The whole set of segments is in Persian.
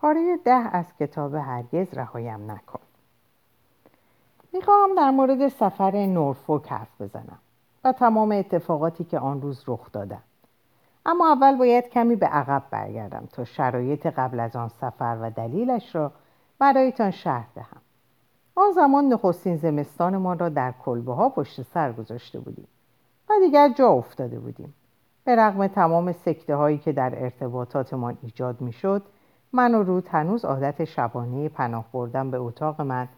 پاره ده از کتاب هرگز رهایم نکن. می‌خواهم در مورد سفر نورفوک حرف بزنم و تمام اتفاقاتی که آن روز رخ دادن. اما اول باید کمی به عقب برگردم تا شرایط قبل از آن سفر و دلیلش را برایتان شرح دهم. آن زمان نخستین زمستانمان را در کلبه ها پشت سر گذاشته بودیم و دیگر جا افتاده بودیم. به رغم تمام سکته هایی که در ارتباطاتمان ایجاد می شد من و رود هنوز عادت شبانه پناه بردن به اتاق من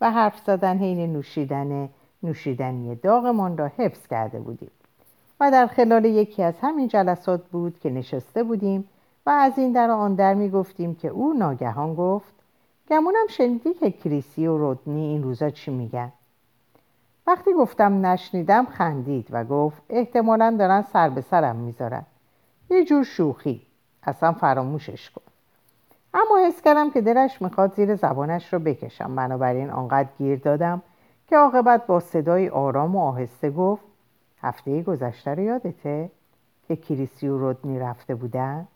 و حرف زدن حین نوشیدن نوشیدنی داغمان را حفظ کرده بودیم. و در خلال یکی از همین جلسات بود که نشسته بودیم و از این در آن در می گفتیم که او ناگهان گفت گمونم شنیدی که کریسی و رودنی این روزا چی میگن؟ وقتی گفتم نشنیدم خندید و گفت احتمالا دارن سر به سرم می‌ذارن. یه جور شوخی. اصلا فراموشش کن. اما حس کردم که دلش می‌خواد زیر زبانش رو بکشم. بنابراین آنقدر گیر دادم که عاقبت با صدای آرام و آهسته گفت هفته گذشته رو یادته که کریسی و رودنی رفته بودن؟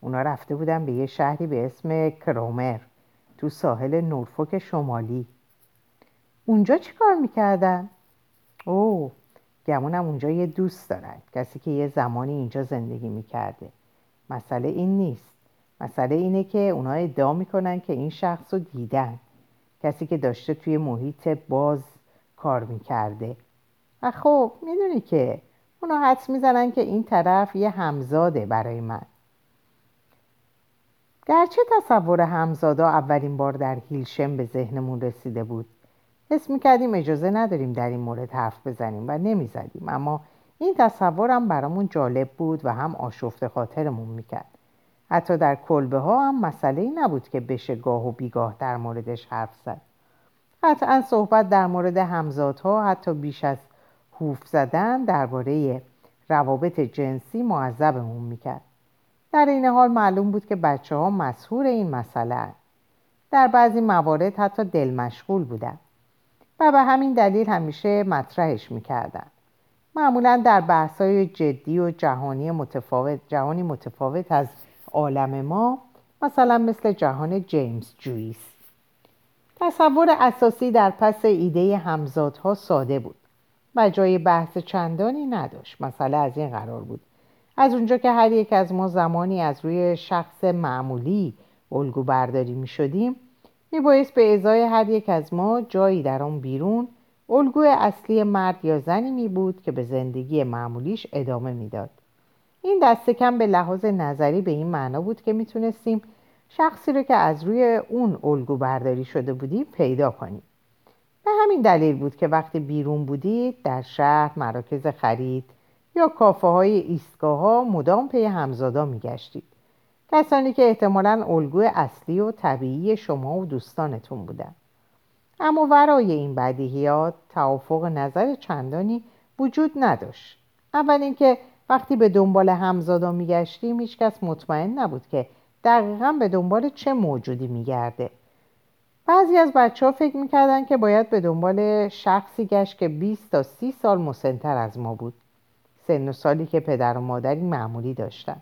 اونا رفته بودن به یه شهری به اسم کرومر تو ساحل نورفوک شمالی. اونجا چی کار می‌کردن؟ اوه گمونم اونجا یه دوست دارن کسی که یه زمانی اینجا زندگی می‌کرده. مسئله این نیست. مسئله اینه که اونا ادعا می‌کنن که این شخص رو دیدن. کسی که داشته توی محیط باز کار می‌کرده. و خب می‌دونی که اونا حدس می‌زنن که این طرف یه همزاده برای من. گرچه تصور همزادا اولین بار در هیلشم به ذهنمون رسیده بود. حس می‌کردیم اجازه نداریم در این مورد حرف بزنیم و نمی‌زدیم. اما این تصورم برامون جالب بود و هم آشفت خاطرمون می‌کرد. حتی در کلبه ها هم مسئله ای نبود که بشه گاه و بیگاه در موردش حرف زد. قطعا صحبت در مورد همزادها حتی بیش از حوف زدن درباره روابط جنسی معذبمون می‌کرد. در این حال معلوم بود که بچه ها مسهور این مسئله هست. در بعضی موارد حتی دل مشغول بودن و به همین دلیل همیشه مطرحش می‌کردن معمولا در بحثای جدی و جهانی متفاوت جهانی متفاوت از عالم ما مثلا مثل جهان جیمز جویس تصور اساسی در پس ایده همزادها ساده بود. و جای بحث چندانی نداشت. مسئله از این قرار بود. از اونجا که هر یک از ما زمانی از روی شخص معمولی الگو برداری می شدیم می به ازای هر یک از ما جایی در آن بیرون الگوی اصلی مرد یا زنی می بود که به زندگی معمولیش ادامه می‌داد. این دست کم به لحاظ نظری به این معنا بود که می‌تونستیم شخصی رو که از روی اون الگو برداری شده بودیم پیدا کنیم. به همین دلیل بود که وقتی بیرون بودید در شهر مراکز خرید یا کافه های ایستگاه ها مدام پی همزادا میگشتید کسانی که احتمالا الگوی اصلی و طبیعی شما و دوستانتون بودن. اما ورای این بدیهیات توافق نظر چندانی وجود نداشت. اول اینکه وقتی به دنبال همزادا میگشتیم هیچکس مطمئن نبود که دقیقا به دنبال چه موجودی میگرده. بعضی از بچه ها فکر می‌کردن که باید به دنبال شخصی گشت که 20 تا 30 سال مسنتر از ما بود. سن و سالی که پدر و مادری معمولی داشتن.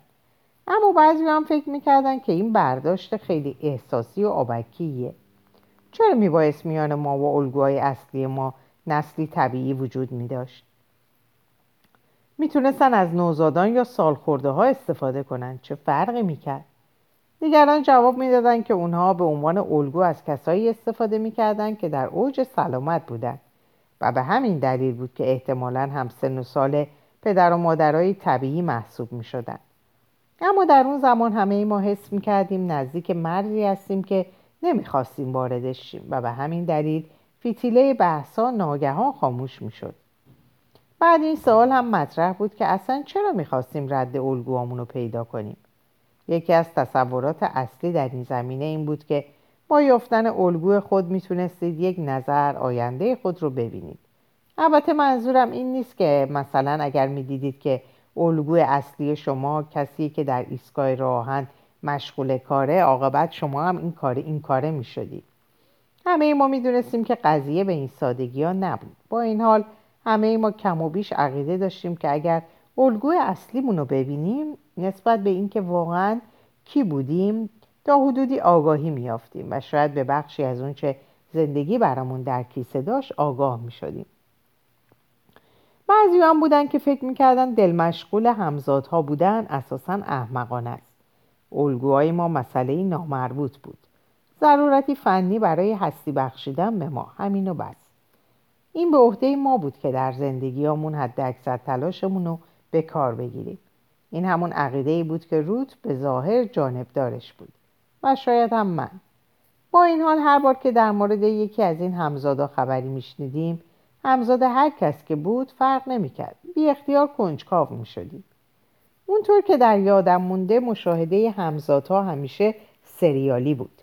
اما بعضی هم فکر می‌کردن که این برداشت خیلی احساسی و آبکیه. چرا میبایست میان ما و الگوهای اصلی ما نسلی طبیعی وجود میداشت؟ می‌تونستن از نوزادان یا سالخورده ها استفاده کنن چه فرقی می‌کرد دیگران جواب می‌دادند که اونها به عنوان الگو از کسایی استفاده می‌کردند که در اوج سلامت بودند و به همین دلیل بود که احتمالا هم سن و سال پدر و مادرای طبیعی محسوب می شدن. اما در اون زمان همه ما حس می کردیم نزدیک مرزی هستیم که نمی‌خواستیم واردش شیم و به همین دلیل فیتیله بحثا ناگهان خاموش می شد. بعد این سوال هم مطرح بود که اصلا چرا می‌خواستیم رد الگوامون رو پیدا کنیم؟ یکی از تصورات اصلی در این زمینه این بود که با یافتن الگوی خود می‌تونستید یک نظر آینده خود رو ببینید. البته منظورم این نیست که مثلا اگر می‌دیدید که الگوی اصلی شما کسی که در ایستگاه راهن مشغول کاره عاقبت شما هم این کاره این کاره می‌شدید. همه ما می‌دونستیم که قضیه به این سادگی ها نبود. با این حال همه ما کم و بیش عقیده داشتیم که اگر الگوی اصلیمون رو ببینیم نسبت به اینکه واقعا کی بودیم تا حدودی آگاهی میافتیم و شاید به بخشی از اونچه زندگی برامون در کیسه داشت آگاه می شدیم. بعضی هم بودن که فکر می‌کردن دل مشغول همزادها بودن اساسا احمقانه است. الگوهای ما مسئله نامربوط بود. ضرورتی فنی برای هستی بخشیدن به ما همین و بس. این به عهده ما بود که در زندگیامون حد اکثر تلاشمون رو به کار بگیریم. این همون عقیده ای بود که روت به ظاهر جانبدارش بود و شاید هم من. با این حال هر بار که در مورد یکی از این همزادا خبری میشنیدیم همزاد هر کس که بود فرق نمی‌کرد بی اختیار کنجکاو می‌شدیم اونطور که در یادم مونده مشاهده همزادها همیشه سریالی بود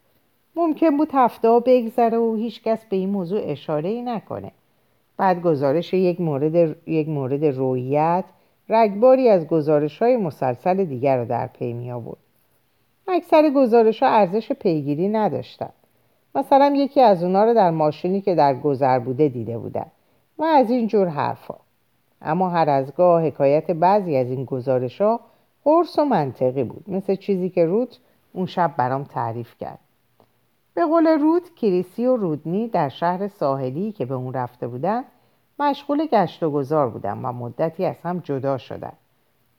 ممکن بود هفته بگذره و هیچکس به این موضوع اشاره ای نکنه بعد گزارش یک مورد, یک مورد رویت رگباری از گزارش های مسلسل دیگر را در پی می آورد. اکثر گزارش ارزش پیگیری نداشتند. مثلا یکی از اونا رو در ماشینی که در گذر بوده دیده بودن و از این جور حرفا اما هر از گاه حکایت بعضی از این گزارش ها قرص و منطقی بود مثل چیزی که روت اون شب برام تعریف کرد به قول روت کریسی و رودنی در شهر ساحلی که به اون رفته بودن مشغول گشت و گذار بودن و مدتی از هم جدا شدن.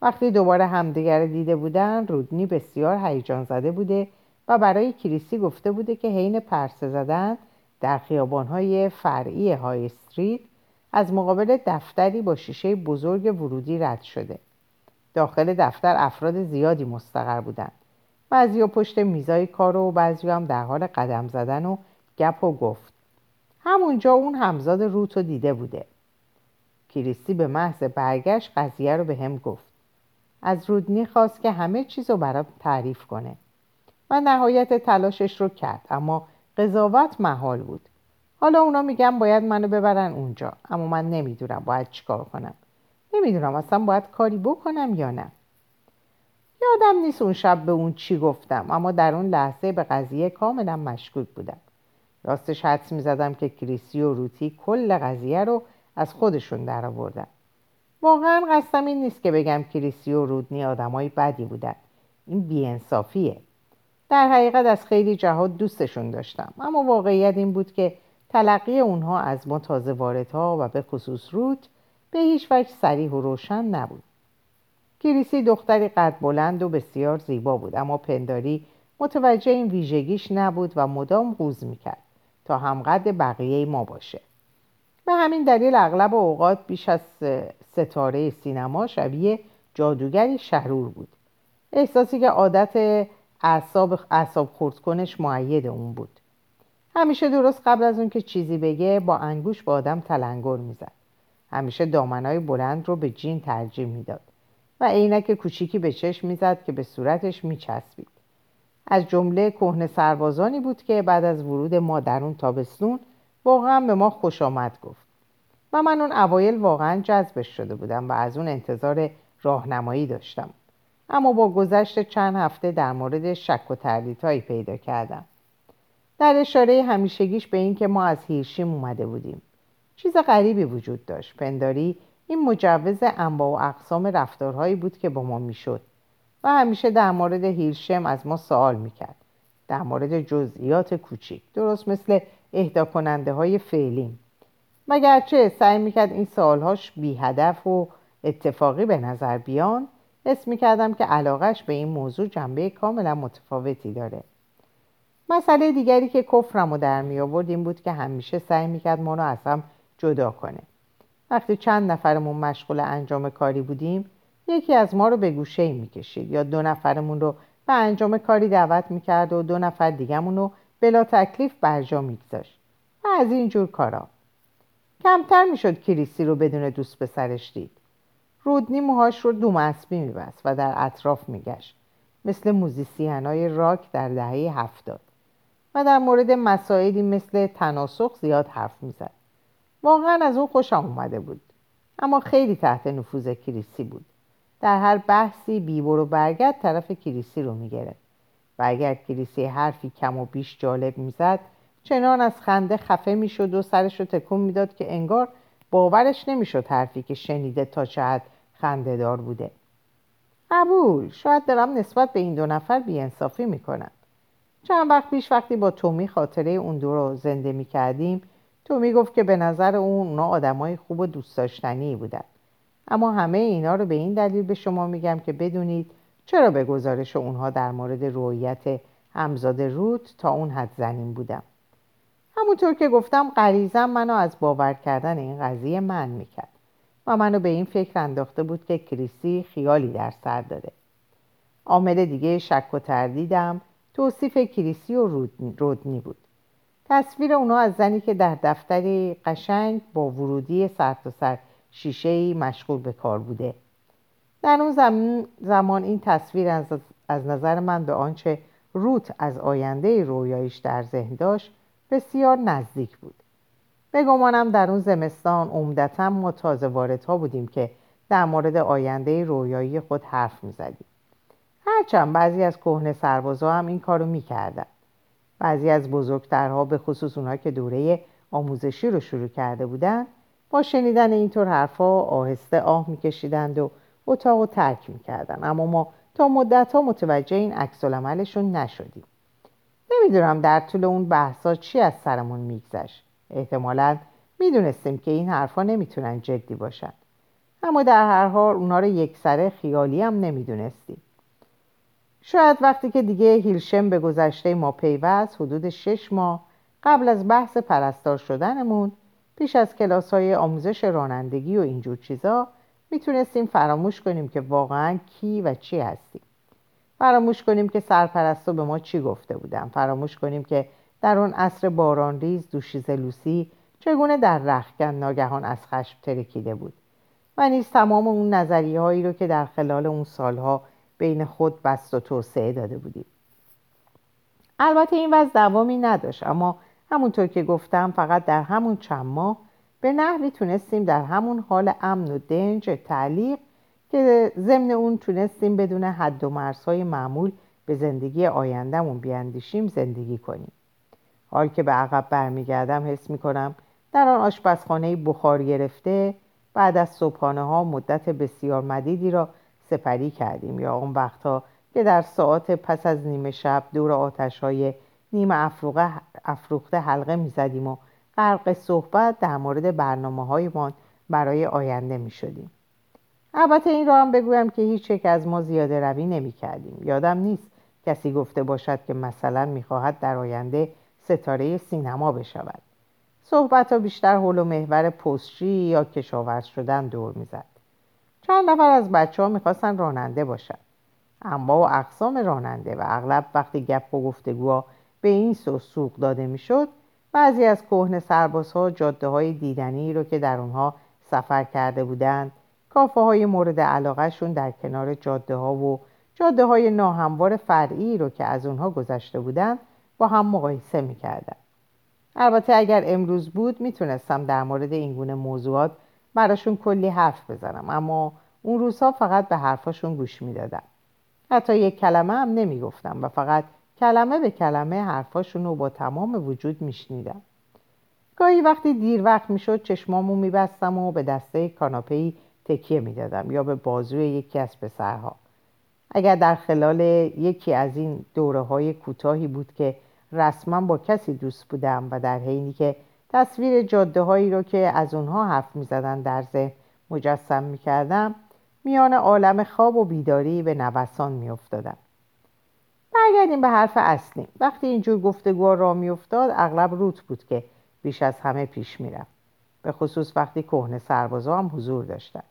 وقتی دوباره همدیگر دیده بودن رودنی بسیار هیجان زده بوده و برای کریسی گفته بوده که حین پرسه زدن در خیابانهای فرعی های استریت از مقابل دفتری با شیشه بزرگ ورودی رد شده. داخل دفتر افراد زیادی مستقر بودند بعضی پشت میزای کار و بعضی هم در حال قدم زدن و گپ و گفت. همونجا اون همزاد روتو دیده بوده. کریستی به محض برگشت قضیه رو به هم گفت. از رودنی خواست که همه چیز رو برام تعریف کنه. و نهایت تلاشش رو کرد اما قضاوت محال بود. حالا اونا میگن باید منو ببرن اونجا اما من نمی‌دونم باید چیکار کنم. نمی‌دونم اصلا باید کاری بکنم یا نه. یادم نیست اون شب به اون چی گفتم اما در اون لحظه به قضیه کاملا مشکوک بودم. راستش حدس می‌زدم که کریسی و روتی کل قضیه رو از خودشون در آوردن واقعا قصدم این نیست که بگم کریسی و رودنی آدمای بدی بودن. این بیانصافیه. در حقیقت از خیلی جهات دوستشون داشتم اما واقعیت این بود که تلقی اونها از ما تازه واردها و به خصوص روت به هیچ وجه سریح و روشن نبود. کریسی دختری قد بلند و بسیار زیبا بود اما پنداری متوجه این ویژگیش نبود و مدام قوز می‌کرد تا همقدر بقیه ما باشه. به همین دلیل اغلب اوقات بیش از ستاره سینما شبیه جادوگری شرور بود. احساسی که عادت اعصاب اعصاب خورد کنش معید اون بود. همیشه درست قبل از اون که چیزی بگه با انگوش با آدم تلنگر می‌زد. همیشه دامنای بلند رو به جین ترجیح می‌داد. و عینک کوچیکی به چشم می‌زد که به صورتش میچسبید. از جمله کهنه سربازانی بود که بعد از ورود ما در اون تابستون واقعا به ما خوش آمد گفت. و من اون اوایل واقعا جذبش شده بودم و از اون انتظار راهنمایی داشتم. اما با گذشت چند هفته در مورد شک و تردیدهایی پیدا کردم. در اشاره همیشگیش به اینکه ما از هیرشیم اومده بودیم. چیز غریبی وجود داشت. پنداری این مجوز انواع و اقسام رفتارهایی بود که با ما می‌شد و همیشه در مورد هیرشم از ما سوال می‌کرد. در مورد جزئیات کوچیک درست مثل اهدا کننده های فعلیم. مگرچه سعی می‌کرد این سوالهاش بی هدف و اتفاقی به نظر بیان حس می‌کردم که علاقش به این موضوع جنبه کاملا متفاوتی داره. مسئله دیگری که کفرم و در می آورد این بود که همیشه سعی می‌کرد ما رو از هم جدا کنه. وقتی چند نفرمون مشغول انجام کاری بودیم یکی از ما رو به گوشه می‌کشید یا دو نفرمون رو به انجام کاری دعوت می‌کرد و دو نفر دیگهمون رو بلا تکلیف برجا میگذاشت. و از این جور کارا. کمتر می‌شد کریسی رو بدون دوست پسرش دید. رودنی موهاش رو دم اسبی میبست و در اطراف میگشت. مثل موزیسین های راک در دهه هفتاد. و در مورد مسائلی مثل تناسخ زیاد حرف می‌زد. واقعا از اون خوشم اومده بود. اما خیلی تحت نفوذ کریسی بود. در هر بحثی بی برو برگرد طرف کریسی رو می‌گرفت. و اگر کریسی حرفی کم و بیش جالب می‌زد. چنان از خنده خفه می‌شد و سرش رو تکون می‌داد که انگار باورش نمی‌شد حرفی که شنیده تا چه حد خنده دار بوده. قبول شاید دارم نسبت به این دو نفر بیانصافی می‌کنم. چند وقت پیش وقتی با تومی خاطره اون دو رو زنده می کردیم تومی گفت که به نظر اون اونا آدمای خوب و دوست داشتنی بودن. اما همه اینا رو به این دلیل به شما میگم که بدونید چرا به گزارش اونها در مورد رویت همزاد روت تا اون حد زنین بودم. همونطور که گفتم غریزم منو از باور کردن این قضیه من می‌کرد و منو به این فکر انداخته بود که کریسی خیالی در سر داره. عامل دیگه شک و تردیدم توصیف کریسی و رودنی بود. تصویر اونا از زنی که در دفتری قشنگ با ورودی سر تا سر شیشه مشغول به کار بوده. در اون زمان این تصویر از, از نظر من به آنچه روت از آینده رویایش در ذهن داشت بسیار نزدیک بود. بگمانم در اون زمستان عمدتا ما تازه واردها بودیم که در مورد آینده رویایی خود حرف می‌زدیم. هرچند بعضی از کهنه سربازا هم این کارو می‌کردن. بعضی از بزرگترها به خصوص اونها که دوره آموزشی رو شروع کرده بودند با شنیدن اینطور حرفها آهسته آه میکشیدند و اتاق و ترک می‌کردن. اما ما تا مدت ها متوجه این عکس نشدیم. نمی‌دونم در طول اون بحثا چی از سرمون میگذشت. احتمالا می‌دونستیم که این حرفا نمی‌تونن جدی باشن. اما در هر حال اونا رو یک سره خیالی هم نمی‌دونستیم. شاید وقتی که دیگه هیلشم به گذشته ما پیوست حدود شش ماه قبل از بحث پرستار شدنمون پیش از کلاس های آموزش رانندگی و اینجور چیزا می‌تونستیم فراموش کنیم که واقعا کی و چی هستیم. فراموش کنیم که سرپرستو به ما چی گفته بودن. فراموش کنیم که در اون عصر بارانریز دوشیزه لوسی چگونه در رخکن ناگهان از خشم ترکیده بود و نیز تمام اون نظریه هایی رو که در خلال اون سالها بین خود بست و توسعه داده بودیم. البته این وضع دوامی نداشت اما همونطور که گفتم فقط در همون چند ماه به نحوی تونستیم در همون حال امن و دنج تعلیق که ضمن اون تونستیم بدون حد و مرزهای معمول به زندگی آیندهمون بیاندیشیم زندگی کنیم. حال که به عقب برمیگردم حس می‌کنم در آن آشپزخانه بخار گرفته بعد از صبحانه ها مدت بسیار مدیدی را سپری کردیم یا اون وقتها که در ساعت پس از نیمه شب دور آتش های نیمه افروخته حلقه می‌زدیم و غرق صحبت در مورد برنامه هایمان برای آینده می شدیم. البته این را هم بگویم که هیچ یک از ما زیاده روی نمی کردیم. یادم نیست کسی گفته باشد که مثلا می‌خواهد در آینده ستاره سینما بشود. صحبت ها بیشتر حول و محور پستچی یا کشاورز شدن دور می‌زد. چند نفر از بچه ها می‌خواستن راننده باشد. اما و اقسام راننده و اغلب وقتی گپ و گفتگوها به این سو سوق داده می‌شد بعضی از کهنه سربازها جاده های دیدنی رو که در اونها سفر کرده بودند کافه های مورد علاقهشون در کنار جاده ها و جاده های ناهموار فرعی رو که از اونها گذشته بودند با هم مقایسه می‌کردن البته اگر امروز بود می‌تونستم در مورد این گونه موضوعات براشون کلی حرف بزنم اما اون روزها فقط به حرفاشون گوش می‌دادم حتی یک کلمه هم نمی‌گفتم و فقط کلمه به کلمه حرفاشون رو با تمام وجود میشنیدم گاهی وقتی دیر وقت می‌شد چشمامو میبستم و به دسته کاناپهای تکیه می‌دادم یا به بازوی یکی از پسرها. اگر در خلال یکی از این دوره های کوتاهی بود که رسما با کسی دوست بودم و در حینی که تصویر جاده هایی رو که از اونها حرف می‌زدن در ذهن مجسم می‌کردم میان عالم خواب و بیداری به نوسان میافتادم برگردیم به حرف اصلی. وقتی اینجور گفتگوها را میافتاد اغلب روت بود که بیش از همه پیش می‌رفت. به خصوص وقتی کهنه سربازا هم حضور داشتن.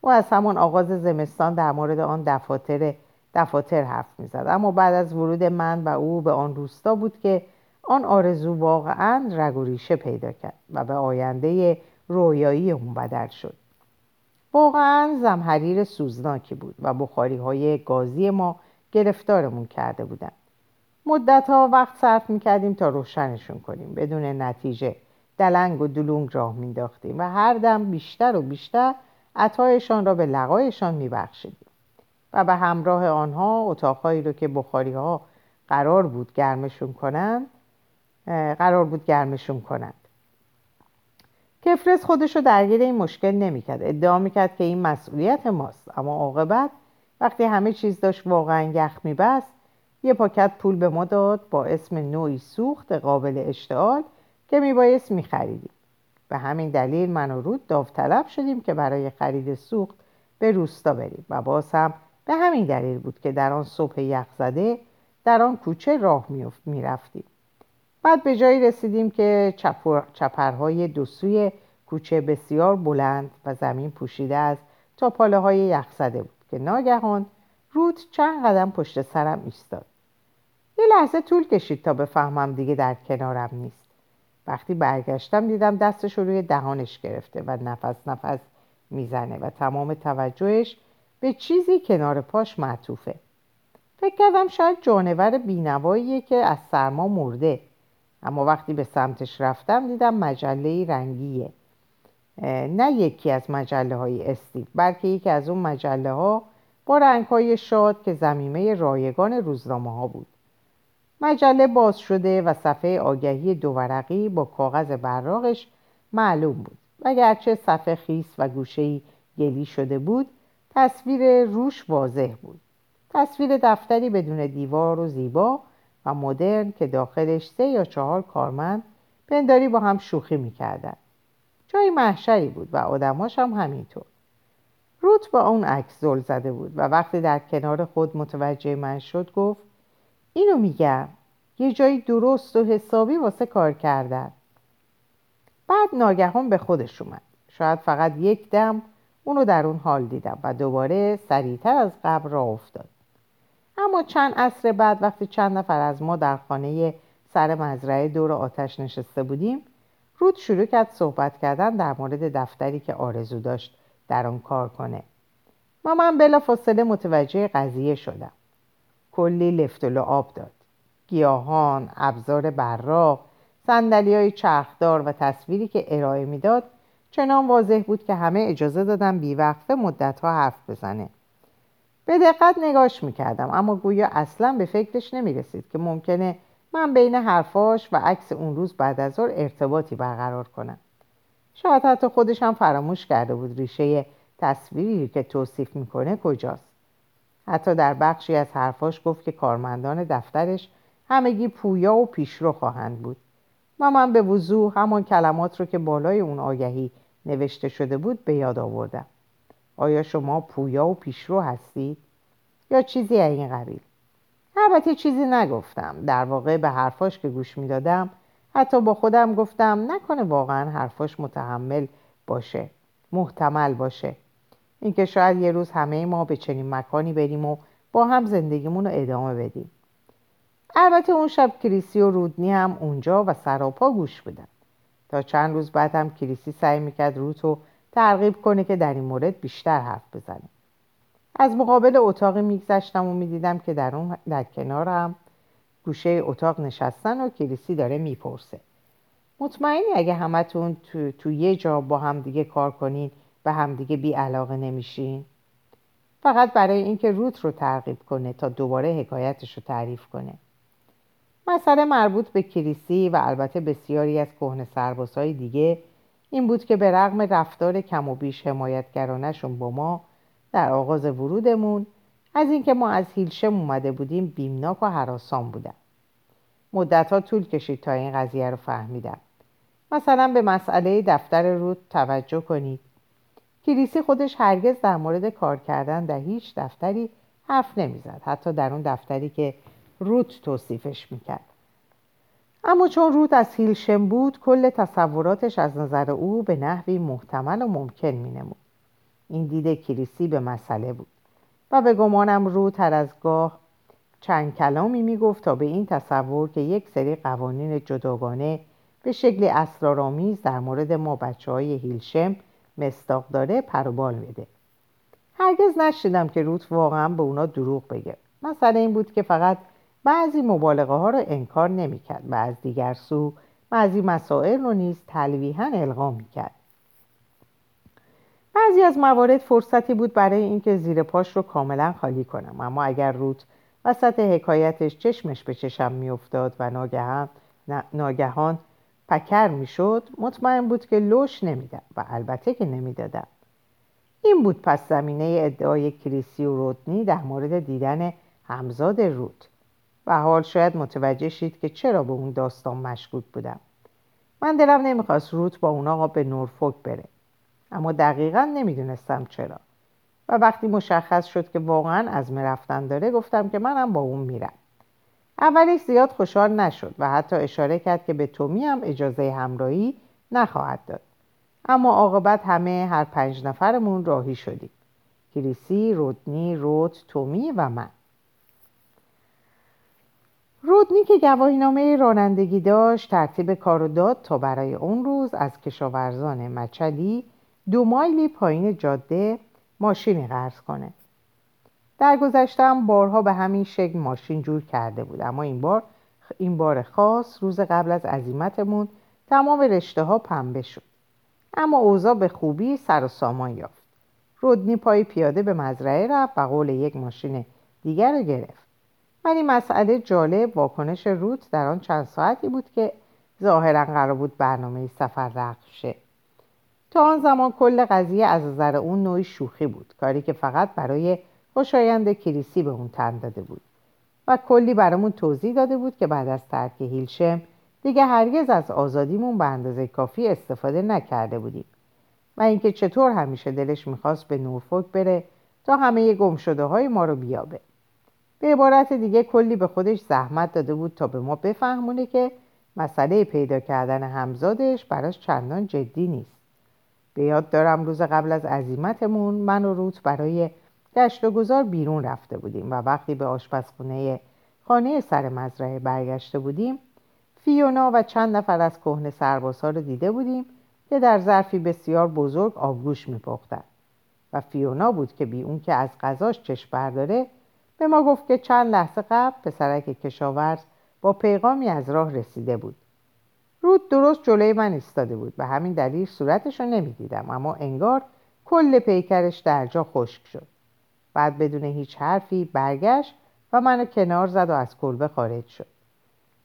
او از همان آغاز زمستان در مورد آن دفاتر دفاتر حرف می‌زد. اما بعد از ورود من و او به آن روستا بود که آن آرزو واقعا رگ و ریشه پیدا کرد و به آینده رویایی اون بدل شد. واقعا زمحریر سوزناکی بود و بخاری های گازی ما گرفتارمون کرده بودن. مدت ها وقت صرف می‌کردیم تا روشنشون کنیم. بدون نتیجه دلنگ و دلونگ راه مینداختیم و هر دم بیشتر و بیشتر عطایشان را به لقایشان میبخشیدیم و به همراه آنها اتاقهایی رو که بخاری ها قرار بود گرمشون کنند قرار بود گرمشون کنند کفرس خودش رو درگیر این مشکل نمی‌کرد. ادعا می‌کرد که این مسئولیت ماست. اما عاقبت وقتی همه چیز داشت واقعا یخ میبست یه پاکت پول به ما داد با اسم نوعی سوخت قابل اشتعال که میبایست میخریدیم. به همین دلیل من و رود داوطلب شدیم که برای خرید سوخت به روستا بریم و باز هم به همین دلیل بود که در آن صبح یخزده در آن کوچه راه می‌رفتیم. بعد به جایی رسیدیم که چپرهای دو سوی کوچه بسیار بلند و زمین پوشیده از پاله های یخزده بود که ناگهان رود چند قدم پشت سرم ایستاد. یه لحظه طول کشید تا بفهمم دیگه در کنارم نیست. وقتی برگشتم دیدم دستش روی دهانش گرفته و نفس نفس می‌زنه و تمام توجهش به چیزی کنار پاش معطوفه. فکر کردم شاید جانور بینواییه که از سرما مرده. اما وقتی به سمتش رفتم دیدم مجله رنگیه. نه یکی از مجله های استیل بلکه یکی از اون مجله ها با رنگ های شاد که زمیمه رایگان روزنامه ها بود. مجله باز شده و صفحه آگهی دو ورقی با کاغذ براغش معلوم بود. گرچه صفحه خیس و گوشهی گلی شده بود تصویر روش واضح بود. تصویر دفتری بدون دیوار و زیبا و مدرن که داخلش سه یا چهار کارمند پنداری با هم شوخی می‌کردن. جای محشری بود و آدماش هم همینطور. روت با اون عکس زل زده بود و وقتی در کنار خود متوجه من شد گفت اینو میگم یه جایی درست و حسابی واسه کار کردن. بعد ناگهان به خودش اومد. شاید فقط یک دم اونو در اون حال دیدم و دوباره سریعتر از قبل را افتاد. اما چند عصر بعد وقتی چند نفر از ما در خانه سر مزرعه دور آتش نشسته بودیم رود شروع کرد صحبت کردن در مورد دفتری که آرزو داشت در آن کار کنه. ما من بلا فاصله متوجه قضیه شدم. کلی لفت و لعاب داد. گیاهان، ابزار براق، سندلی های چرخدار و تصویری که ارائه می‌داد چنان واضح بود که همه اجازه دادن بیوقفه مدت ها حرف بزنه. به دقت نگاش می‌کردم اما گویا اصلا به فکرش نمی‌رسید که ممکنه من بین حرفاش و عکس اون روز بعد از ظهر ارتباطی برقرار کنم. شاید حتی خودش هم فراموش کرده بود ریشه تصویری که توصیف می‌کنه کجاست. حتی در بخشی از حرفاش گفت که کارمندان دفترش همگی پویا و پیشرو خواهند بود. و من به وضوح همان کلمات رو که بالای اون آگهی نوشته شده بود به یاد آوردم. آیا شما پویا و پیشرو هستید؟ یا چیزی این قبیل؟ البته چیزی نگفتم. در واقع به حرفاش که گوش می‌دادم حتی با خودم گفتم نکنه واقعا حرفاش متحمل باشه محتمل باشه. اینکه شاید یه روز همه ما به چنین مکانی بریم و با هم زندگیمون رو ادامه بدیم. البته اون شب کریسی و رودنی هم اونجا و سراپا گوش بودن تا چند روز بعد هم کریسی سعی می‌کرد روتو ترغیب کنه که در این مورد بیشتر حرف بزنه. از مقابل اتاقی میگذشتم و می‌دیدم که در اون در کنارم گوشه اتاق نشستن و کلیسی داره می‌پرسه. مطمئنی اگه همتون تو, تو یه جا با هم دیگه کار کنین به همدیگه بی علاقه نمیشین؟ فقط برای اینکه روت رو ترغیب کنه تا دوباره حکایتش رو تعریف کنه. مسئله مربوط به کلیسی و البته بسیاری از کهنه سربازهای دیگه این بود که به رغم رفتار کم و بیش حمایتگرانشون با ما در آغاز ورودمون از اینکه ما از هیلشم اومده بودیم بیمناک و حراسان بودن. مدت طول کشید تا این قضیه رو فهمیدم مثلا به مسئله دفتر رود توجه کنید. کلیسی خودش هرگز در مورد کار کردن در هیچ دفتری حرف نمی‌زد حتی در اون دفتری که روت توصیفش می‌کرد. اما چون روت از هیلشم بود کل تصوراتش از نظر او به نحوی محتمل و ممکن مینمود. این دید کلیسی به مسئله بود و به گمانم روت هر از گاه چند کلامی می‌گفت تا به این تصور که یک سری قوانین جداگانه به شکل اسرارآمیز در مورد ما بچه های هیلشم مستاق داره پروبال بده. هرگز نشیدم که روت واقعا به اونا دروغ بگه. مسئله این بود که فقط بعضی مبالغه ها رو انکار نمی‌کرد و از دیگر سو بعضی مسائل رو نیز تلویحا القا می‌کرد. بعضی از موارد فرصتی بود برای اینکه زیر پاش رو کاملا خالی کنم اما اگر روت وسط حکایتش چشمش به چشم میافتاد و ناگهان, ناگهان پکر می‌شد مطمئن بود که لوش نمیدم و البته که نمی‌دادم. این بود پس زمینه ادعای کریسی و رودنی در مورد دیدن همزاد روت و حال شاید متوجه شید که چرا به اون داستان مشکوک بودم. من دلم نمی‌خواست روت با اون آقا به نورفوک بره اما دقیقا نمی‌دونستم چرا. و وقتی مشخص شد که واقعا از رفتن داره گفتم که منم با اون میرم. اولش زیاد خوشحال نشد و حتی اشاره کرد که به تومی هم اجازه همراهی نخواهد داد. اما عاقبت همه هر پنج نفرمون راهی شدیم. کریسی، رودنی، روت، تومی و من. رودنی که گواهینامه رانندگی داشت ترتیب کار داد تا برای اون روز از کشاورزان مچلی دو مایلی پایین جاده ماشینی قرض کنه. در گذشتم بارها به همین شکل ماشین جور کرده بود. اما این بار این بار خاص روز قبل از عزیمتمون تمام رشته ها پنبه شد. اما اوضاع به خوبی سر و سامان یافت. رودنی پای پیاده به مزرعه رفت و قول یک ماشین دیگر رو گرفت. ولی مسئله جالب واکنش روت در آن چند ساعتی بود که ظاهرا قرار بود برنامه سفر رقم شه. تا آن زمان کل قضیه از نظر اون نوعی شوخی بود کاری که فقط برای خوشایند کریسی به اون تن داده بود. و کلی برامون توضیح داده بود که بعد از ترک هیلشم دیگه هرگز از آزادیمون به اندازه کافی استفاده نکرده بودیم. و اینکه چطور همیشه دلش می‌خواست به نورفوک بره تا همه گم شده های ما رو بیابه. به عبارت دیگه کلی به خودش زحمت داده بود تا به ما بفهمونه که مسئله پیدا کردن همزادش براش چندان جدی نیست. به یاد دارم روز قبل از عزیمتمون من و روت برای گشت و گذار بیرون رفته بودیم و وقتی به آشپزخونه خانه سر مزرعه برگشته بودیم فیونا و چند نفر از کهنه سربازها رو دیده بودیم که در ظرفی بسیار بزرگ آبگوش میپختند و فیونا بود که بی اون که از غذاش چشم برداره به ما گفت که چند لحظه قبل پسرک کشاورز با پیغامی از راه رسیده بود. رود درست جلوی من ایستاده بود و همین دلیل صورتش رو نمی‌دیدم اما انگار کل پیکرش در جا خشک شد. بعد بدون هیچ حرفی برگشت و منو کنار زد و از کلبه خارج شد.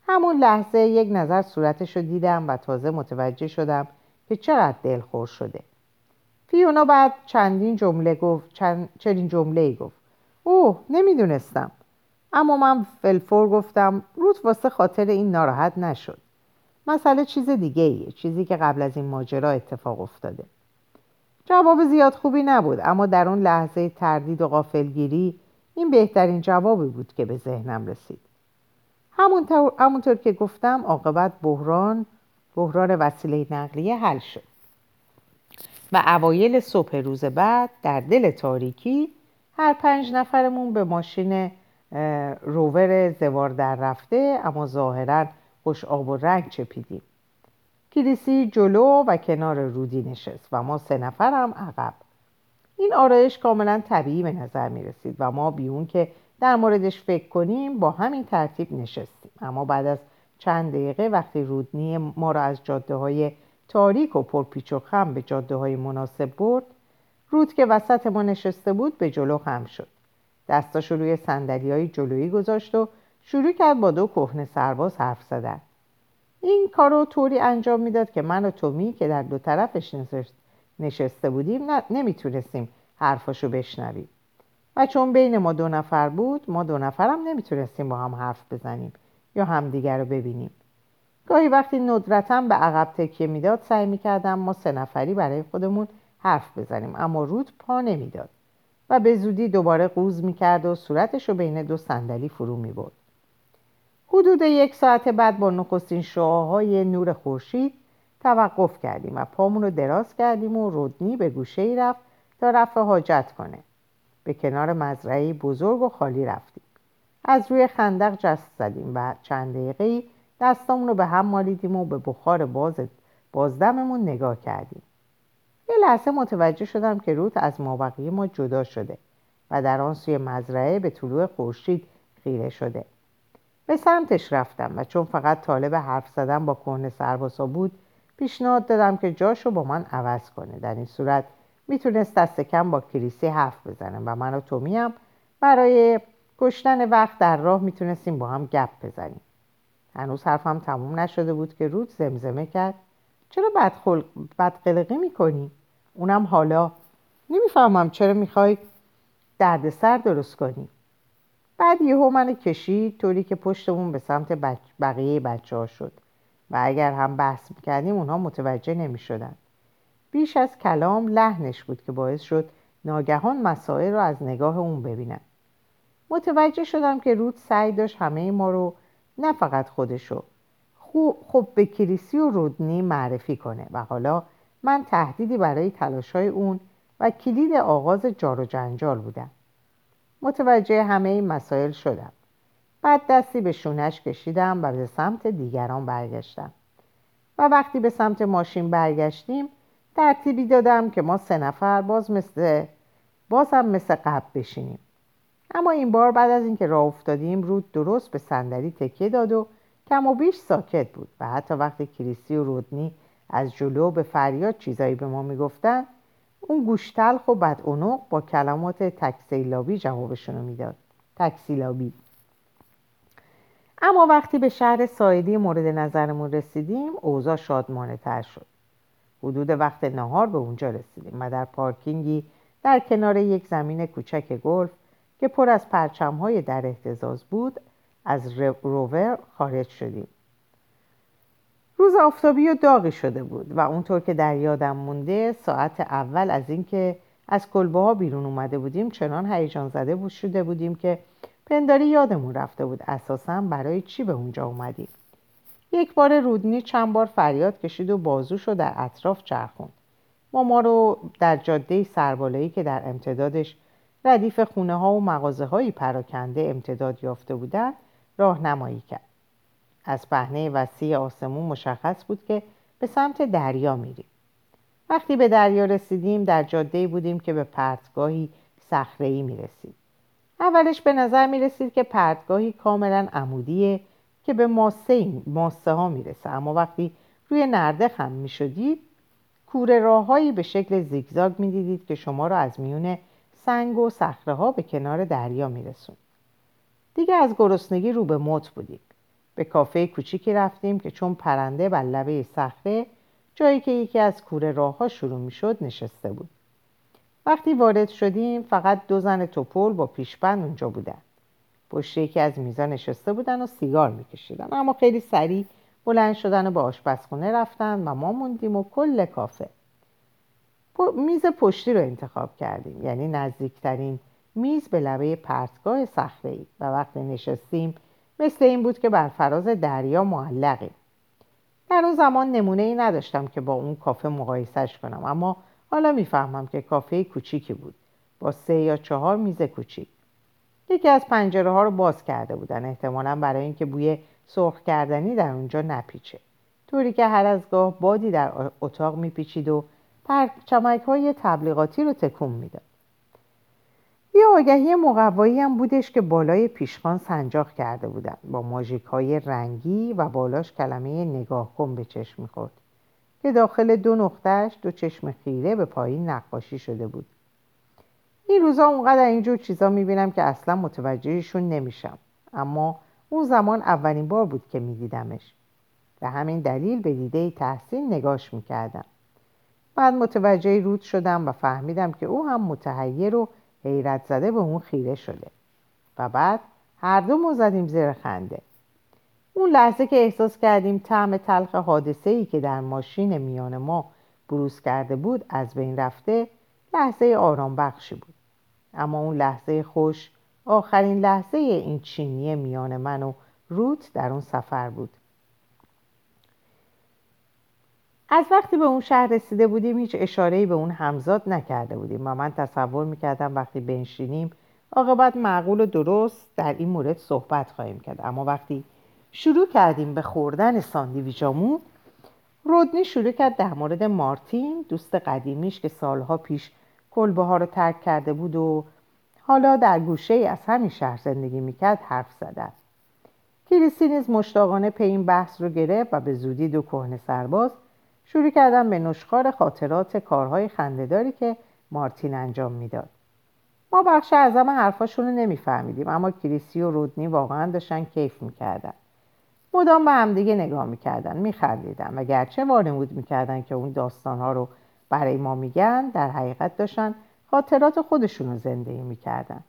همون لحظه یک نظر صورتش رو دیدم و تازه متوجه شدم که چقدر دلخور شده. فیونا بعد چندین جمله گفت چند... چنین جمله گفت. اوه نمی‌دونستم. اما من فلفور گفتم روت واسه خاطر این ناراحت نشد. مسئله چیز دیگه ایه چیزی که قبل از این ماجرا اتفاق افتاده. جواب زیاد خوبی نبود اما در اون لحظه تردید و غافلگیری این بهترین جوابی بود که به ذهنم رسید. همونطور, همونطور که گفتم عاقبت بحران بحران وسیله نقلیه حل شد. و اوایل صبح روز بعد در دل تاریکی هر پنج نفرمون به ماشین روور زوار در رفته اما ظاهرا خوش آب و رنگ چپیدیم. کلیسی جلو و کنار رودی نشست و ما سه نفرم عقب. این آرایش کاملا طبیعی به نظر می رسید و ما بیون که در موردش فکر کنیم با همین ترتیب نشستیم. اما بعد از چند دقیقه وقتی رودنی ما را از جاده های تاریک و پرپیچ و خم به جاده های مناسب برد رود که وسط ما نشسته بود به جلو خم شد. دستاشو روی سندلی های جلویی گذاشت و شروع کرد با دو کهنه سرباز حرف زدن. این کار رو طوری انجام می‌داد که من و تومی که در دو طرفش نشسته بودیم نمی‌تونستیم حرفاشو بشنویم. و چون بین ما دو نفر بود ما دو نفرم نمی‌تونستیم با هم حرف بزنیم یا همدیگر رو ببینیم. گاهی وقتی ندرتم به عقب تکیه می‌داد سعی می‌کردم ما سه نفری برای خودمون حرف بزنیم. اما رود پا نمی‌داد و به زودی دوباره قوز می‌کرد و صورتش رو بین دو صندلی فرو می‌برد. حدود یک ساعت بعد با نخستین شعاهای نور خورشید توقف کردیم و پامون رو دراز کردیم و رودنی به گوشه ای رفت تا رفع حاجت کنه. به کنار مزرعه بزرگ و خالی رفتیم. از روی خندق جست زدیم و چند دقیقه دستامون رو به هم مالیدیم و به بخار باز بازدممون نگاه کردیم. یه لحظه متوجه شدم که روت از مابقی ما جدا شده و در آن سوی مزرعه به طلوع خورشید خیره شده. به سمتش رفتم و چون فقط طالب حرف زدن با کهنه سرباسا بود پیشنهاد دادم که جاشو با من عوض کنه. در این صورت می‌تونست دست کم با کریسی حرف بزنه و من و تومی هم برای کشتن وقت در راه می‌تونستیم با هم گپ بزنیم. هنوز حرفم تموم نشده بود که رود زمزمه کرد. چرا بدخلق بدقلقی می‌کنی؟ اونم حالا نمی‌فهمم چرا می‌خوای دردسر درست کنی. بعد یهو منو کشید طوری که پشتمون به سمت بقیه بچه ها شد و اگر هم بحث می‌کردیم اونها متوجه نمی‌شدن. بیش از کلام لحنش بود که باعث شد ناگهان مسائل رو از نگاه اون ببینن. متوجه شدم که رود سعی داشت همه ما رو نه فقط خودشو خب به کریسی و رودنی معرفی کنه و حالا من تهدیدی برای تلاشای اون و کلید آغاز جار و جنجال بودم. متوجه همه این مسائل شدم. بعد دستی به شونش کشیدم و به سمت دیگران برگشتم. و وقتی به سمت ماشین برگشتیم ترتیبی دادم که ما سه نفر باز مثل هم مثل قبل بشینیم. اما این بار بعد از اینکه راه افتادیم رود درست به صندلی تکیه داد و کم و بیش ساکت بود و حتی وقتی کریسی و رودنی از جلو به فریاد چیزایی به ما می‌گفتن. اون گوشتلخ و بد با کلمات تکسیلابی جوابشون می‌داد. تکسیلابی. اما وقتی به شهر سایدی مورد نظرمون رسیدیم اوضاع شادمانه تر شد. حدود وقت نهار به اونجا رسیدیم و در پارکینگی در کنار یک زمین کوچک گلف که پر از پرچمهای در احتزاز بود از روور خارج شدیم. روز آفتابی و داغی شده بود و اونطور که در یادم مونده ساعت اول از اینکه از کلبه ها بیرون اومده بودیم چنان هیجان زده بود شده بودیم که پنداری یادمون رفته بود اساسا برای چی به اونجا اومدیم. یک بار رودنی چند بار فریاد کشید و بازوش رو در اطراف چرخوند ما ما رو در جاده سربالایی که در امتدادش ردیف خونه ها و مغازه هایی پراکنده امتداد یافته بودند راهنمایی کرد. از پهنه وسیع آسمون مشخص بود که به سمت دریا میریم. وقتی به دریا رسیدیم در جاده بودیم که به پرتگاهی صخره‌ای می‌رسید اولش به نظر می‌رسید که پرتگاهی کاملا عمودیه که به ماسه, ماسه ها می‌رسه. اما وقتی روی نرده خم می‌شدید کوره راههایی به شکل زیگزاگ می‌دیدید که شما را از میون سنگ و صخره ها به کنار دریا میرسون دیگه از گرسنگی رو به موت بودیم. به کافه کوچیکی رفتیم که چون پرنده بر لبه صخره جایی که یکی از کوره راه ها شروع می شد نشسته بود. وقتی وارد شدیم فقط دو زن توپل با پیشبند اونجا بودن پشت یکی از میزا نشسته بودن و سیگار میکشیدن. اما خیلی سریع بلند شدن و به آشپزخونه رفتن و ما موندیم و کل کافه. میز پشتی رو انتخاب کردیم. یعنی نزدیکترین میز به لبه پرتگاه صخره ای و وقتی نشستیم مثل این بود که بر فراز دریا معلقیم در اون زمان نمونه ای نداشتم که با اون کافه مقایسش کنم اما حالا می‌فهمم که کافه کوچیکی بود. با سه یا چهار میز کوچیک. یکی از پنجره ها رو باز کرده بودن. احتمالا برای اینکه بوی سرخ کردنی در اونجا نپیچه. طوری که هر از گاه بادی در اتاق میپیچید و پرچمک های تبلیغاتی رو تکون می‌داد. یه آگهی مقوایی هم بودش که بالای پیشخان سنجاق کرده بودن. با ماژیک های رنگی و بالاش کلمه نگاه کن به چشم می‌خورد. که داخل دو نقطهش دو چشم خیره به پایین نقاشی شده بود. این روزا اونقدر اینجور چیزا می‌بینم که اصلا متوجهشون نمیشم. اما اون زمان اولین بار بود که میدیدمش. به همین دلیل به دیده تحسین نگاش می‌کردم. بعد متوجه رود شدم و فهمیدم که او هم متحیر و حیرت زده به اون خیره شده. و بعد هر دو زدیم زیر خنده. اون لحظه که احساس کردیم طعم تلخ حادثه ای که در ماشین میان ما بروز کرده بود از بین رفته لحظه آرام بخشی بود. اما اون لحظه خوش آخرین لحظه این چینی میان من و روت در اون سفر بود. از وقتی به اون شهر رسیده بودیم هیچ اشارهی به اون همزاد نکرده بودیم. و من تصور می‌کردم وقتی بنشینیم عاقبت معقول و درست در این مورد صحبت خواهیم کرد. اما وقتی شروع کردیم به خوردن ساندویچامون رودنی شروع کرد در مورد مارتین دوست قدیمیش که سالها پیش کلبه ها رو ترک کرده بود و حالا در گوشه ای از همین شهر زندگی می‌کرد حرف زدن کریسی نیز مشتاقانه پی این بحث رو گرفت و به زودی دو کهنه سرباز شروع کردم به نشخار خاطرات کارهای خندهداری که مارتین انجام می‌داد. ما بخش اعظم حرفاشون رو نمیفهمیدیم اما کریسی و رودنی واقعا داشتن کیف می‌کردن. مدام به همدیگه نگاه می‌کردن میخندیدن و گرچه وانمود می‌کردن که اون داستانها رو برای ما میگن در حقیقت داشتن خاطرات خودشون رو زندگی می‌کردن.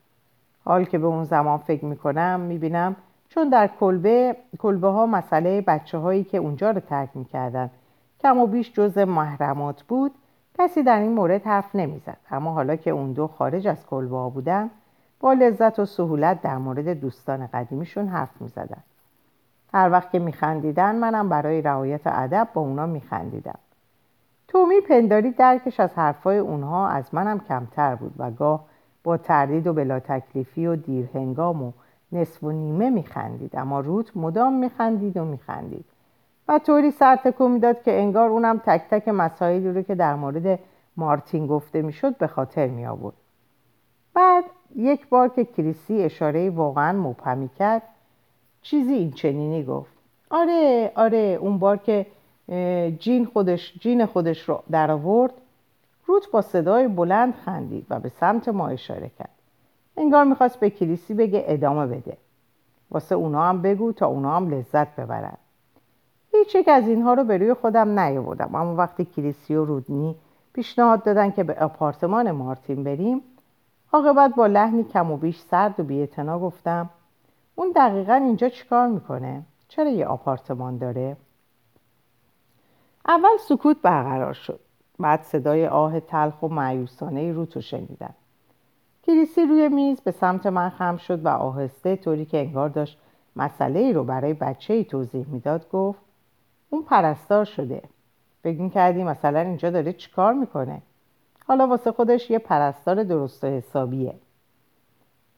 حال که به اون زمان فکر می‌کنم می‌بینم چون در کلبه کلبه ها مسئله بچه هایی که اونجا رو ترک می‌کردن کم و بیش جز محرمات بود. کسی در این مورد حرف نمی‌زد. اما حالا که اون دو خارج از کلبه ها بودن با لذت و سهولت در مورد دوستان قدیمیشون حرف می‌زدن. هر وقت که میخندیدن منم برای رعایت ادب با اونا میخندیدم. تومی پنداری درکش از حرفای اونها از منم کمتر بود و گاه با تردید و بلا تکلیفی و دیرهنگام و نصف و نیمه میخندید. اما روت مدام میخندید و میخندید. و طوری سر تکون می‌داد که انگار اونم تک تک مسائلی رو که در مورد مارتین گفته می‌شد به خاطر می آورد بعد یک بار که کریسی اشاره واقعا مبهمی کرد چیزی این چنینی گفت. آره آره اون بار که جین خودش جین خودش رو در آورد روت با صدای بلند خندید و به سمت ما اشاره کرد. انگار می‌خواست به کلیسی بگه ادامه بده. واسه اونا هم بگو تا اونا هم لذت ببرن. هیچ یک از اینها رو به روی خودم نیاوردم اما وقتی کلیسی و رودنی پیشنهاد دادن که به آپارتمان مارتین بریم عاقبت با لحنی کم و بیش سرد و بیعتنا گفتم اون دقیقا اینجا چیکار می‌کنه؟ چرا یه آپارتمان داره؟ اول سکوت برقرار شد بعد صدای آه تلخ و معیوسانه روتو شنیدم کریسی روی میز به سمت من خم شد و آهسته طوری که انگار داشت مسئله ای رو برای بچه ای توضیح می‌داد گفت اون پرستار شده. فکر کردی مثلا اینجا داره چیکار می‌کنه. حالا واسه خودش یه پرستار درست و حسابیه.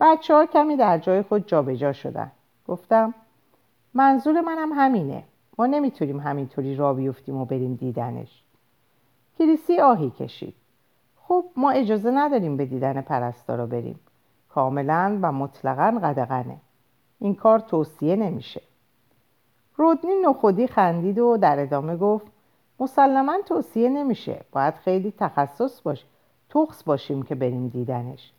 بچه ها کمی در جای خود جابجا جا شدن. گفتم منظور منم همینه. ما نمی‌تونیم همینطوری را بیفتیم و بریم دیدنش. کریسی آهی کشید. خب ما اجازه نداریم به دیدن پرستارا بریم. کاملا و مطلقا قدغنه. این کار توصیه نمیشه. رودنی نخودی خندید و در ادامه گفت مسلما توصیه نمیشه. باید خیلی تخصص باش تخص باشیم که بریم دیدنش.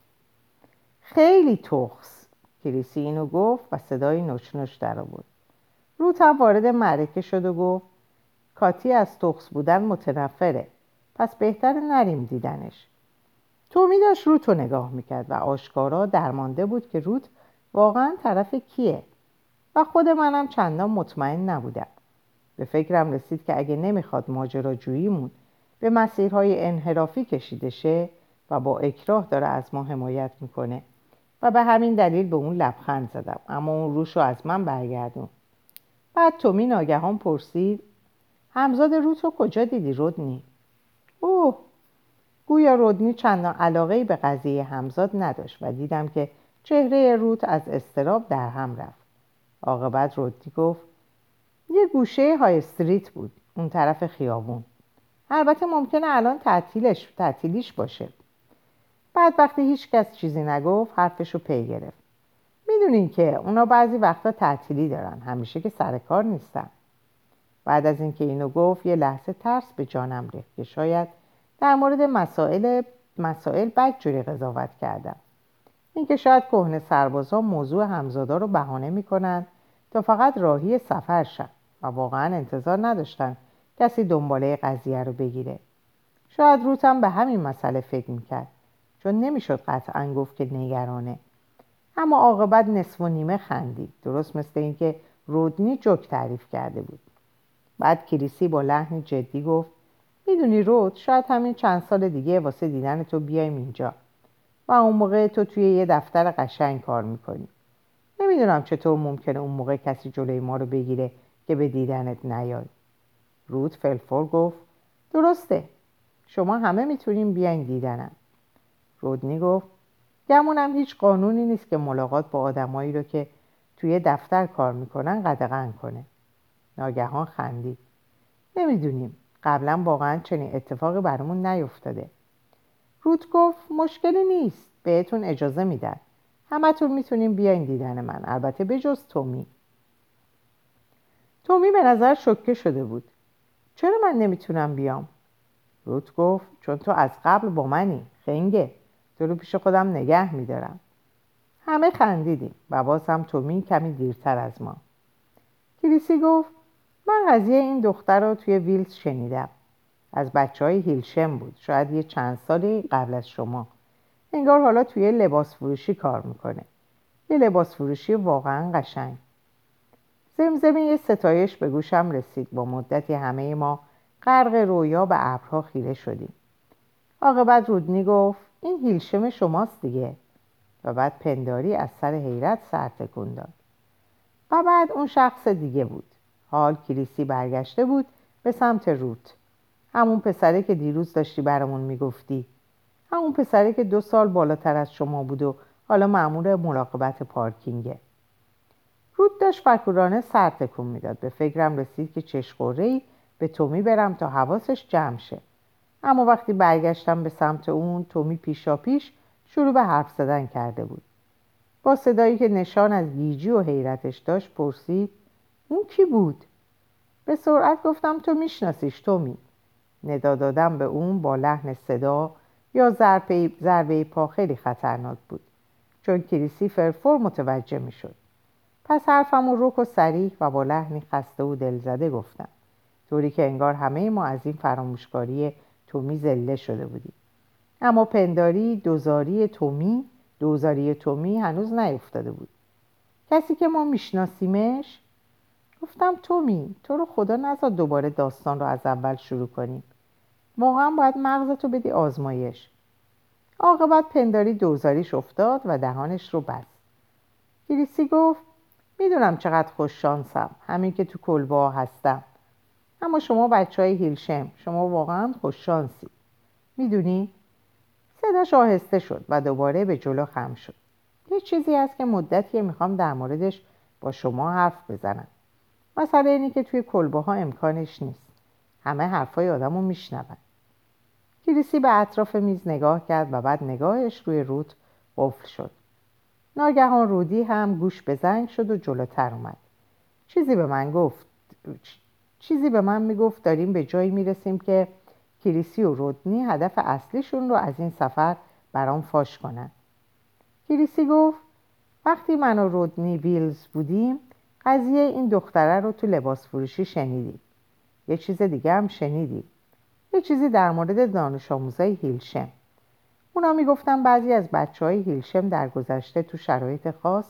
خیلی تخص. کریسی اینو گفت و صدای نشنش در آورد. روت هم وارد معرکه شد و گفت کاتی از تخص بودن متنفره. پس بهتر نریم دیدنش. تومی داشت روت رو نگاه می‌کرد و آشکارا درمانده بود که روت واقعا طرف کیه. و خود منم چندان مطمئن نبودم. به فکرم رسید که اگه نمی‌خواد ماجراجوییمون به مسیرهای انحرافی کشیده شه و با اکراه داره از ما حمایت می‌کنه. و به همین دلیل به اون لبخند زدم اما اون روش رو از من برگردون. بعد تومی ناگهان پرسید همزاد روت رو کجا دیدی رودنی؟ اوه گویا رودنی چندان علاقه به قضیه همزاد نداشت و دیدم که چهره روت از استراب در هم رفت. عاقبت رودنی گفت یه گوشه های استریت بود اون طرف خیابون. البته ممکنه الان تعطیلش تعطیلیش باشه. بعد وقتی هیچ کس چیزی نگفت حرفش رو پی گرفت. می‌دونین که اونا بعضی وقتا تعطیلی دارن همیشه که سر کار نیستن. بعد از اینکه اینو گفت یه لحظه ترس به جانم ریخت که شاید در مورد مسائل مسائل بد جوری قضاوت کردم. اینکه شاید کهنه سربازا موضوع همزادا رو بهانه می‌کنن تا فقط راهی سفر شن و واقعا انتظار نداشتن کسی دنباله قضیه رو بگیره. شاید روتم به همین مسئله فکر می‌کرد چون نمی‌شد قطعا گفت که نگرانه. اما عاقبت نصف و نیمه خندید درست مثل اینکه رودنی جوک تعریف کرده بود. بعد کریسی با لحن جدی گفت می‌دونی رود شاید همین چند سال دیگه واسه دیدن تو بیایم اینجا. و اون موقع تو توی یه دفتر قشنگ کار می‌کنی. نمی‌دونم چطور ممکنه اون موقع کسی جلوی ما رو بگیره که به دیدنت نیای. رود فلفور گفت درسته. شما همه می‌تونیم بیاین دیدنم. رودنی گفت گمونم هیچ قانونی نیست که ملاقات با آدمایی رو که توی دفتر کار می‌کنن قدغن کنه. ناگهان خندید. نمی‌دونیم. قبلا واقعا چنین اتفاقی برامون نیفتاده. رود گفت مشکلی نیست. بهتون اجازه میدن همتون می‌تونیم بیاین دیدن من. البته جز تومی. تومی به نظر شکه شده بود. چرا من نمی‌تونم بیام؟ رود گفت چون تو از قبل با منی. خنگه. تو رو پیش خودم نگه میدارم. همه خندیدیم. و باز هم تومی کمی دیرتر از ما. کریسی گفت من قضیه این دختر رو توی ویلز شنیدم. از بچه های هیلشم بود. شاید یه چند سالی قبل از شما. انگار حالا توی لباس فروشی کار می‌کنه. یه لباس فروشی واقعا قشنگ. زمزمه یه ستایش به گوشم رسید. با مدتی همه ما غرق رویا به ابرها خیره شدیم. عاقبت رودنی گفت این هیلشم شماست دیگه. و بعد پنداری از سر حیرت سر تکون داد. و بعد اون شخص دیگه بود. حال کریسی برگشته بود به سمت روت همون پسره که دیروز داشتی برامون می‌گفتی. همون پسره که دو سال بالاتر از شما بود و حالا معمول مراقبت پارکینگه. رود داشت فکرانه سر تکون می‌داد. به فکرم رسید که چشقوره به تومی برم تا حواسش جمع شه. اما وقتی برگشتم به سمت اون تومی پیشا پیش شروع به حرف زدن کرده بود. با صدایی که نشان از گیجی و حیرتش داشت پرسید اون کی بود؟ به سرعت گفتم تو میشناسیش تومی. ندا دادم به اون با لحن صدا یا ضربه پا خیلی خطرناک بود چون کریسی فرفور متوجه می‌شد. پس حرفم رو رک و سریح و با لحنی خسته و دلزده گفتم. طوری که انگار همه ما از این فراموشکاری تومی زله شده بودیم. اما پنداری دوزاری تومی دوزاری تومی هنوز نیفتاده بود. کسی که ما میشناسیمش؟ گفتم تومی تو رو خدا نزاد دوباره داستان رو از اول شروع کنیم. واقعا باید مغزتو بدی آزمایش. عاقبت پنداری دوزاریش افتاد و دهانش رو بست. کریسی گفت می‌دونم چقدر خوش شانسم. همین که تو کلبا هستم. اما شما بچه های هیلشم شما واقعا خوش شانسی. می‌دونی؟ صداش آهسته شد و دوباره به جلو خم شد. یه چیزی هست که مدتیه می‌خوام در موردش با شما حرف بزنم. مثلا اینی که توی کلبه امکانش نیست. همه حرفای آدم رو میشنون. کریسی به اطراف میز نگاه کرد و بعد نگاهش روی روت قفل شد. ناگهان رودی هم گوش به زنگ شد و جلوتر اومد. چیزی به من گفت چیزی به من می‌گفت داریم به جایی می‌رسیم که کریسی و رودنی هدف اصلیشون رو از این سفر برام فاش کنن. کریسی گفت وقتی من و رودنی ویلز بودیم قضیه این دختره رو تو لباس فروشی شنیدیم. یه چیز دیگه هم شنیدیم. یه چیزی در مورد دانش آموزای هیلشم. اونا می‌گفتن بعضی از بچه های هیلشم در گذشته تو شرایط خاص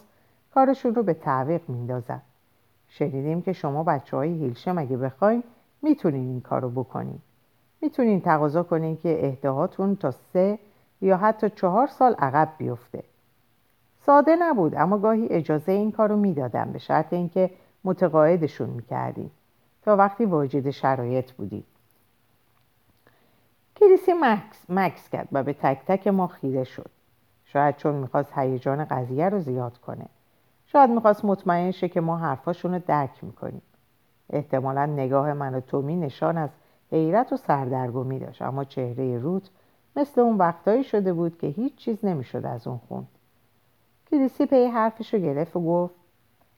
کارشون رو به تعویق میندازن. شنیدیم که شما بچه های هیلشم اگه بخواین می‌تونین این کارو بکنین. می‌تونین تقاضا کنین که اهداهاتون تا سه یا حتی چهار سال عقب بیفته. ساده نبود اما گاهی اجازه این کارو می‌دادن به شرط اینکه متقاعدشون می‌کردیم تا وقتی واجد شرایط بودیم کریسی مکس, مکس کرد و به تک تک ما خیره شد. شاید چون می‌خواست هیجان قضیه رو زیاد کنه. شاید می‌خواست مطمئن شه که ما حرفاشون رو درک می‌کنیم. احتمالا نگاه من و تومی نشان از حیرت و سردرگمی داشت. اما چهره روت مثل اون وقتایی شده بود که هیچ چیز نمی‌شد از اون خوند. کریسی پی حرفش رو گرفت و گفت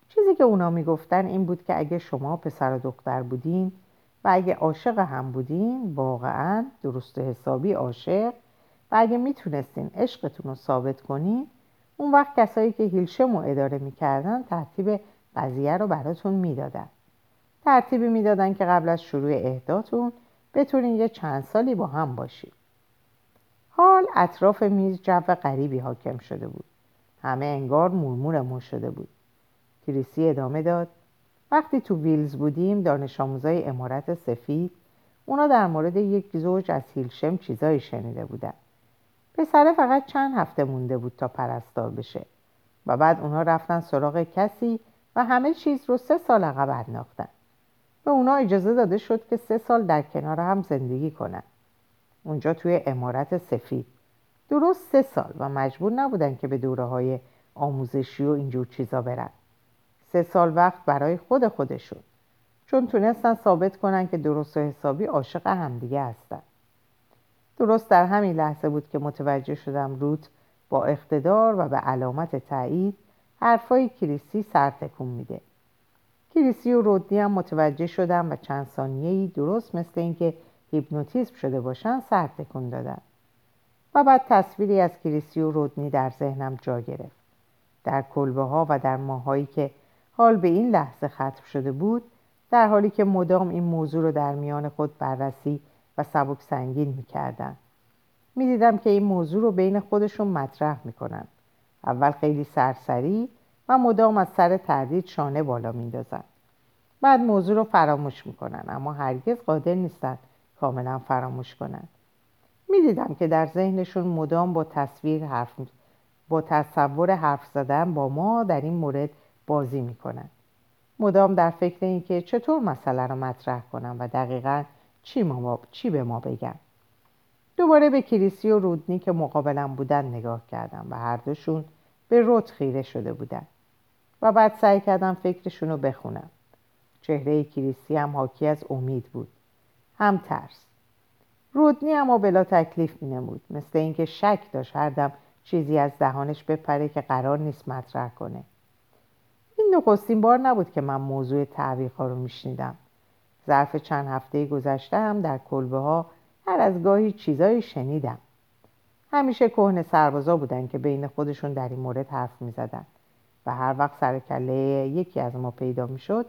چیزی که اونا می‌گفتن این بود که اگه شما پسر و دختر بودین و اگه عاشق هم بودین واقعا درست حسابی عاشق. و اگه می‌تونستین عشقتون رو ثابت کنین اون وقت کسایی که هیلشم رو اداره می‌کردن ترتیب قضیه رو براتون می‌دادن. ترتیبی می‌دادن که قبل از شروع اهداتون بتونین یه چند سالی با هم باشید حال اطراف میز جو غریبی حاکم شده بود. همه انگار مورمور شده بود. کریسی ادامه داد. وقتی تو ویلز بودیم دانش آموزای امارت سفید اونا در مورد یک زوج از هیلشم چیزایی شنیده بودن. پسره فقط چند هفته مونده بود تا پرستار بشه و بعد اونا رفتن سراغ کسی و همه چیز رو سه سال عقب انداختن. به اونا اجازه داده شد که سه سال در کنار هم زندگی کنن. اونجا توی امارت سفید. درست سه سال و مجبور نبودن که به دوره های آموزشی و اینجور چیزا برن. سه سال وقت برای خود خودشون چون تونستن ثابت کنن که درست و حسابی عاشق همدیگه هستن. درست در همین لحظه بود که متوجه شدم روت با اقتدار و به علامت تایید حرفای کریسی سر تکون میده. کریسی و رودنی هم متوجه شدم و چند ثانیه‌ای درست مثل اینکه هیپنوتیزم شده باشن سر تکون دادن. و بعد تصویری از کریسی و رودنی در ذهنم جا گرفت. در کلبه ها و در ماهایی که حال به این لحظه ختم شده بود در حالی که مدام این موضوع رو در میان خود بررسی و سبک سنگین می‌کردن می‌دیدم که این موضوع رو بین خودشون مطرح می‌کنن اول خیلی سرسری و مدام از سر تردید شانه بالا میندازند بعد موضوع رو فراموش می‌کنن اما هرگز قادر نیستند کاملا فراموش کنند. می‌دیدم که در ذهنشون مدام با تصویر حرف با تصور حرف زدن با ما در این مورد بازی می‌کنن. مدام در فکر اینکه چطور مسئله رو مطرح کنم و دقیقا چی, ما چی به ما بگم دوباره به کریسی و رودنی که مقابلم بودن نگاه کردم و هر دوشون به رود خیره شده بودن و بعد سعی کردم فکرشون رو بخونم. چهره کریسی هم حاکی از امید بود. هم ترس. رودنی اما بلا تکلیف می نمود مثل اینکه شک داشت هر دم چیزی از دهانش بپره که قرار نیست مطرح کنه. این نخستین بار نبود که من موضوع ها رو میشنیدم. ظرف چند هفته گذشته هم در کلبه ها هر از گاهی چیزایی شنیدم. همیشه کهنه سربازا بودن که بین خودشون در این مورد حرف می زدن و هر وقت سر کله یکی از ما پیدا می شد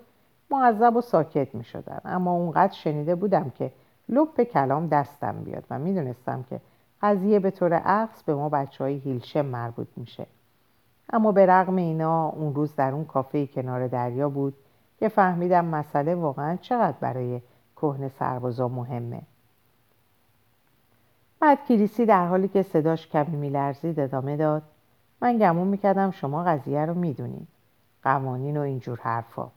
معذب و ساکت می شدن اما اونقدر شنیده بودم که لپ کلام دستم بیاد و می‌دونستم که قضیه به طور عکس به ما بچه های هیلشه مربوط میشه. اما به رغم اینا اون روز در اون کافه کنار دریا بود که فهمیدم مسئله واقعا چقدر برای کهنه سربازا مهمه. بعد کریسی در حالی که صداش کمی میلرزید ادامه داد. من گمون می‌کردم شما قضیه رو می‌دونید قوانین و اینجور حرفا.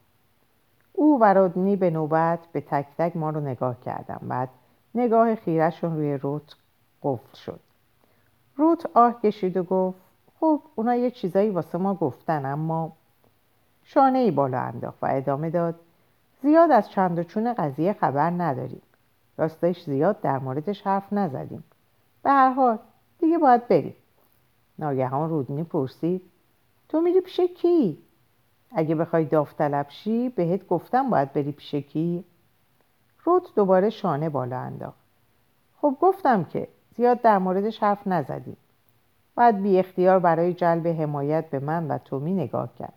او و رودنی به نوبت به تک تک ما رو نگاه کردم بعد نگاه خیرشون روی روت قفل شد. روت آه کشید و گفت خب اونا یه چیزایی واسه ما گفتن اما شانه ای بالا انداخت و ادامه داد زیاد از چند و چون قضیه خبر نداریم. راستش زیاد در موردش حرف نزدیم. به هر حال دیگه باید بریم. ناگهان رودنی پرسید تو میری پیش کی؟ اگه بخوای داوطلب شی بهت گفتم باید بری پیش کی؟ رود دوباره شانه بالا انداخت. خب گفتم که زیاد در موردش حرف نزدیم. بعد بی اختیار برای جلب حمایت به من و تومی نگاه کرد.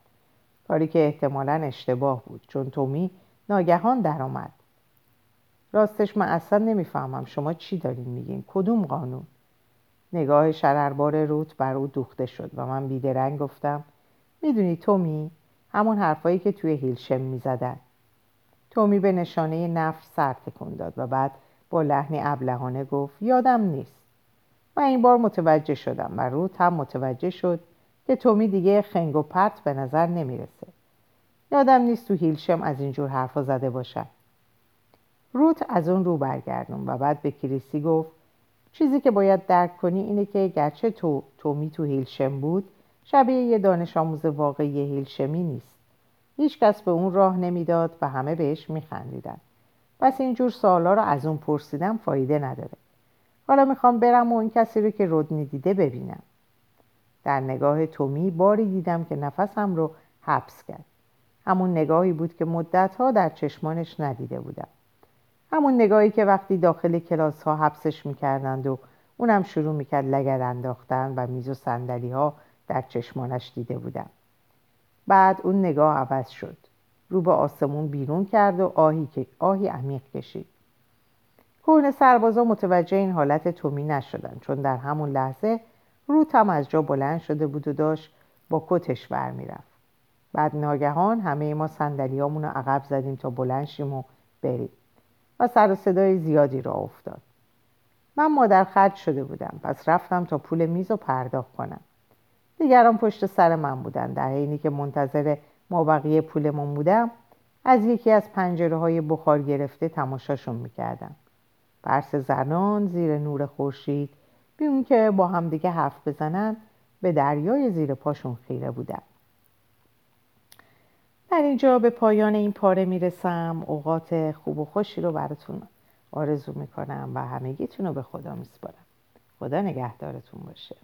کاری که احتمالا اشتباه بود چون تومی ناگهان درآمد. راستش من اصلا نمی‌فهمم شما چی دارین میگین؟ کدوم قانون؟ نگاه شرربار روت بر او دوخته شد و من بیدرنگ گفتم می‌دونی تومی همون حرفایی که توی هیلشم می‌زدن. تومی به نشانه نفس سر تکون داد و بعد با لحنی ابلهانه گفت یادم نیست. من این بار متوجه شدم و روت هم متوجه شد که تومی دیگه خنگ و پرت به نظر نمی‌رسه. یادم نیست تو هیلشم از اینجور حرفا زده باشم. روت از اون رو برگردون و بعد به کریسی گفت چیزی که باید درک کنی اینه که گرچه تو تومی تو هیلشم بود شبیه یه دانش آموز واقعی هیلشمی نیست. هیچکس به اون راه نمی‌داد و همه بهش میخندیدن. پس اینجور سوالا رو از اون پرسیدم فایده نداره. حالا می‌خوام برم و این کسی رو که رودنی دیده ببینم. در نگاه تومی باری دیدم که نفسم رو حبس کرد. همون نگاهی بود که مدتها در چشمانش ندیده بودم. همون نگاهی که وقتی داخل کلاس ها حبسش می‌کردند و اونم شروع می‌کرد لگد انداختن و میز و سندلی ها در چشمانش دیده بودم. بعد اون نگاه عوض شد. رو به آسمون بیرون کرد و آهی, که آهی عمیق کشید. کهنه سربازا متوجه این حالت تومی نشدن چون در همون لحظه روت هم از جا بلند شده بود و داشت با کتش بر می‌رفت بعد ناگهان همه ما سندلیامون رو عقب زدیم تا بلند شیم و بریم و سر و صدای زیادی را افتاد. من مادر خرج شده بودم پس رفتم تا پول میز رو پرداخت کنم. دیگران پشت سر من بودن در حینی که منتظر ما بقیه پولمون بودم از یکی از پنجره های بخار گرفته تماشاشون می‌کردم برس زنان زیر نور خورشید. بیون که با همدیگه حرف بزنن به دریای زیر پاشون خیره بودن. در اینجا به پایان این پاره می‌رسم. اوقات خوب و خوشی رو براتون آرزو می‌کنم و همگیتون رو به خدا میسپارم. خدا نگهدارتون باشه.